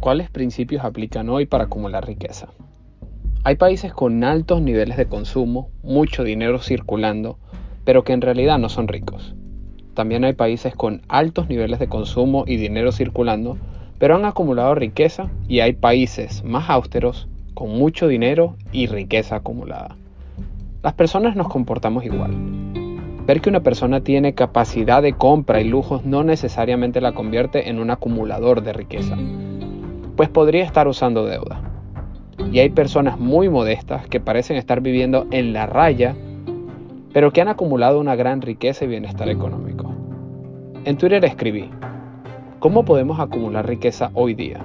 ¿cuáles principios aplican hoy para acumular riqueza? Hay países con altos niveles de consumo, mucho dinero circulando, pero que en realidad no son ricos. También hay países con altos niveles de consumo y dinero circulando, pero han acumulado riqueza y hay países más austeros con mucho dinero y riqueza acumulada. Las personas nos comportamos igual. Ver que una persona tiene capacidad de compra y lujos no necesariamente la convierte en un acumulador de riqueza, pues podría estar usando deuda. Y hay personas muy modestas que parecen estar viviendo en la raya, pero que han acumulado una gran riqueza y bienestar económico. En Twitter escribí, ¿cómo podemos acumular riqueza hoy día?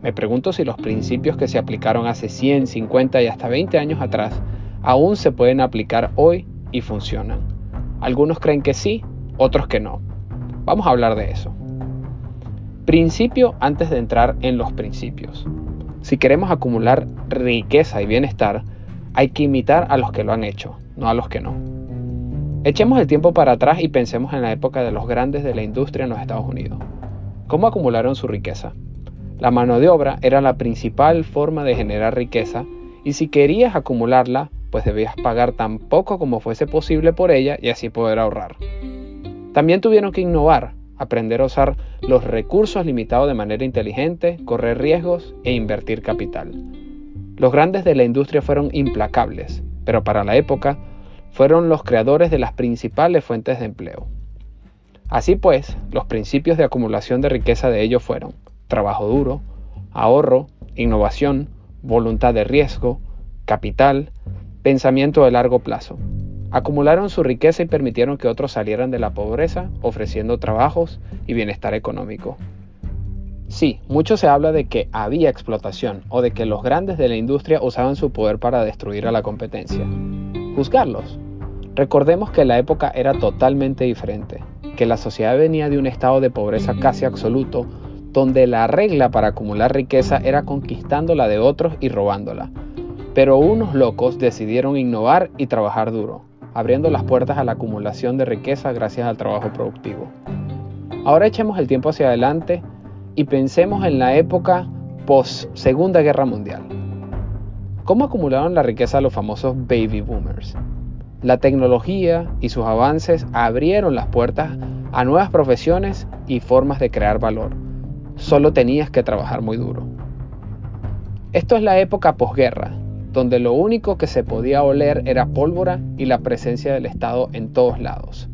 Me pregunto si los principios que se aplicaron hace 100, 50 y hasta 20 años atrás aún se pueden aplicar hoy y funcionan. Algunos creen que sí, otros que no. Vamos a hablar de eso. Principio antes de entrar en los principios. Si queremos acumular riqueza y bienestar, hay que imitar a los que lo han hecho, no a los que no. Echemos el tiempo para atrás y pensemos en la época de los grandes de la industria en los Estados Unidos. ¿Cómo acumularon su riqueza? La mano de obra era la principal forma de generar riqueza y si querías acumularla, pues debías pagar tan poco como fuese posible por ella y así poder ahorrar. También tuvieron que innovar, aprender a usar los recursos limitados de manera inteligente, correr riesgos e invertir capital. Los grandes de la industria fueron implacables, pero para la época fueron los creadores de las principales fuentes de empleo. Así pues, los principios de acumulación de riqueza de ellos fueron trabajo duro, ahorro, innovación, voluntad de riesgo, capital, Pensamiento de largo plazo. Acumularon su riqueza y permitieron que otros salieran de la pobreza, ofreciendo trabajos y bienestar económico. Sí, mucho se habla de que había explotación o de que los grandes de la industria usaban su poder para destruir a la competencia. Juzgarlos. Recordemos que la época era totalmente diferente, que la sociedad venía de un estado de pobreza casi absoluto, donde la regla para acumular riqueza era conquistando la de otros y robándola, pero unos locos decidieron innovar y trabajar duro, abriendo las puertas a la acumulación de riqueza gracias al trabajo productivo. Ahora echemos el tiempo hacia adelante y pensemos en la época post Segunda Guerra Mundial. ¿Cómo acumularon la riqueza los famosos baby boomers? La tecnología y sus avances abrieron las puertas a nuevas profesiones y formas de crear valor. Solo tenías que trabajar muy duro. Esto es la época posguerra, donde lo único que se podía oler era pólvora y la presencia del Estado en todos lados.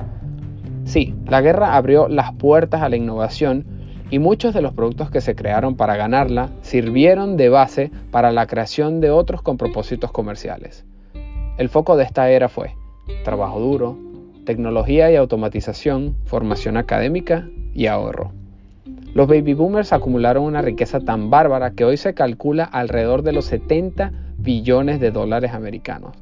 Sí, la guerra abrió las puertas a la innovación y muchos de los productos que se crearon para ganarla sirvieron de base para la creación de otros con propósitos comerciales. El foco de esta era fue trabajo duro, tecnología y automatización, formación académica y ahorro. Los baby boomers acumularon una riqueza tan bárbara que hoy se calcula alrededor de los 70 billones de dólares americanos.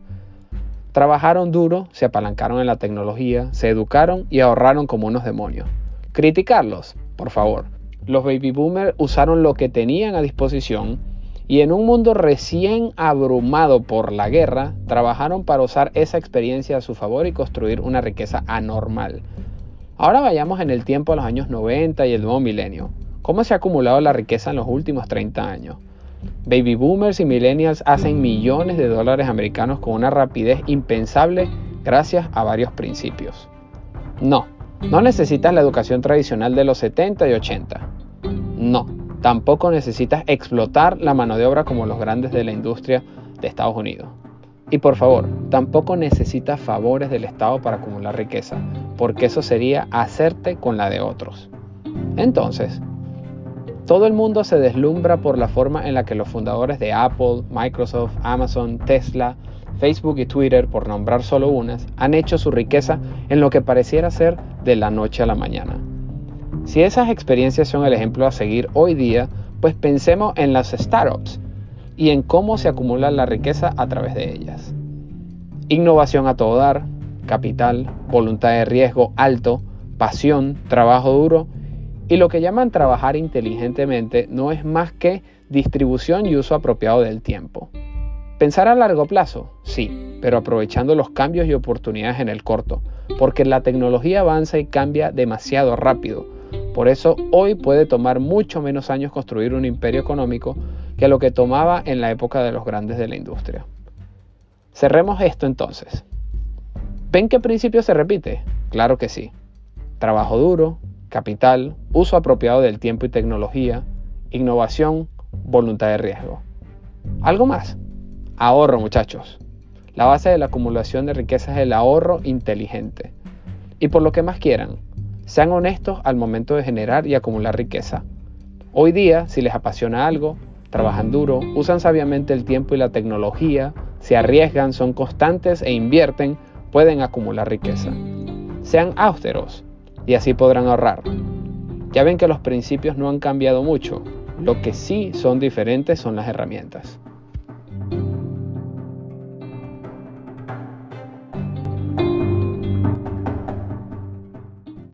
Trabajaron duro, se apalancaron en la tecnología, se educaron y ahorraron como unos demonios. Criticarlos, por favor. Los baby boomers usaron lo que tenían a disposición y en un mundo recién abrumado por la guerra, trabajaron para usar esa experiencia a su favor y construir una riqueza anormal. Ahora vayamos en el tiempo a los años 90 y el nuevo milenio. ¿Cómo se ha acumulado la riqueza en los últimos 30 años? Baby boomers y millennials hacen millones de dólares americanos con una rapidez impensable gracias a varios principios. No, no necesitas la educación tradicional de los 70 y 80. No, tampoco necesitas explotar la mano de obra como los grandes de la industria de Estados Unidos. Y por favor, tampoco necesitas favores del Estado para acumular riqueza, porque eso sería hacerte con la de otros. Entonces, todo el mundo se deslumbra por la forma en la que los fundadores de Apple, Microsoft, Amazon, Tesla, Facebook y Twitter, por nombrar solo unas, han hecho su riqueza en lo que pareciera ser de la noche a la mañana. Si esas experiencias son el ejemplo a seguir hoy día, pues pensemos en las startups y en cómo se acumula la riqueza a través de ellas. Innovación a todo dar, capital, voluntad de riesgo alto, pasión, trabajo duro y lo que llaman trabajar inteligentemente no es más que distribución y uso apropiado del tiempo. Pensar a largo plazo, sí, pero aprovechando los cambios y oportunidades en el corto, porque la tecnología avanza y cambia demasiado rápido, Por eso hoy puede tomar mucho menos años construir un imperio económico que lo que tomaba en la época de los grandes de la industria. Cerremos esto entonces. ¿Ven qué principio se repite? Claro que sí. Trabajo duro, capital, uso apropiado del tiempo y tecnología, innovación, voluntad de riesgo. ¿Algo más? Ahorro, muchachos. La base de la acumulación de riqueza es el ahorro inteligente. Y por lo que más quieran, sean honestos al momento de generar y acumular riqueza. Hoy día, si les apasiona algo, trabajan duro, usan sabiamente el tiempo y la tecnología, se arriesgan, son constantes e invierten, pueden acumular riqueza. Sean austeros y así podrán ahorrar. Ya ven que los principios no han cambiado mucho, lo que sí son diferentes son las herramientas.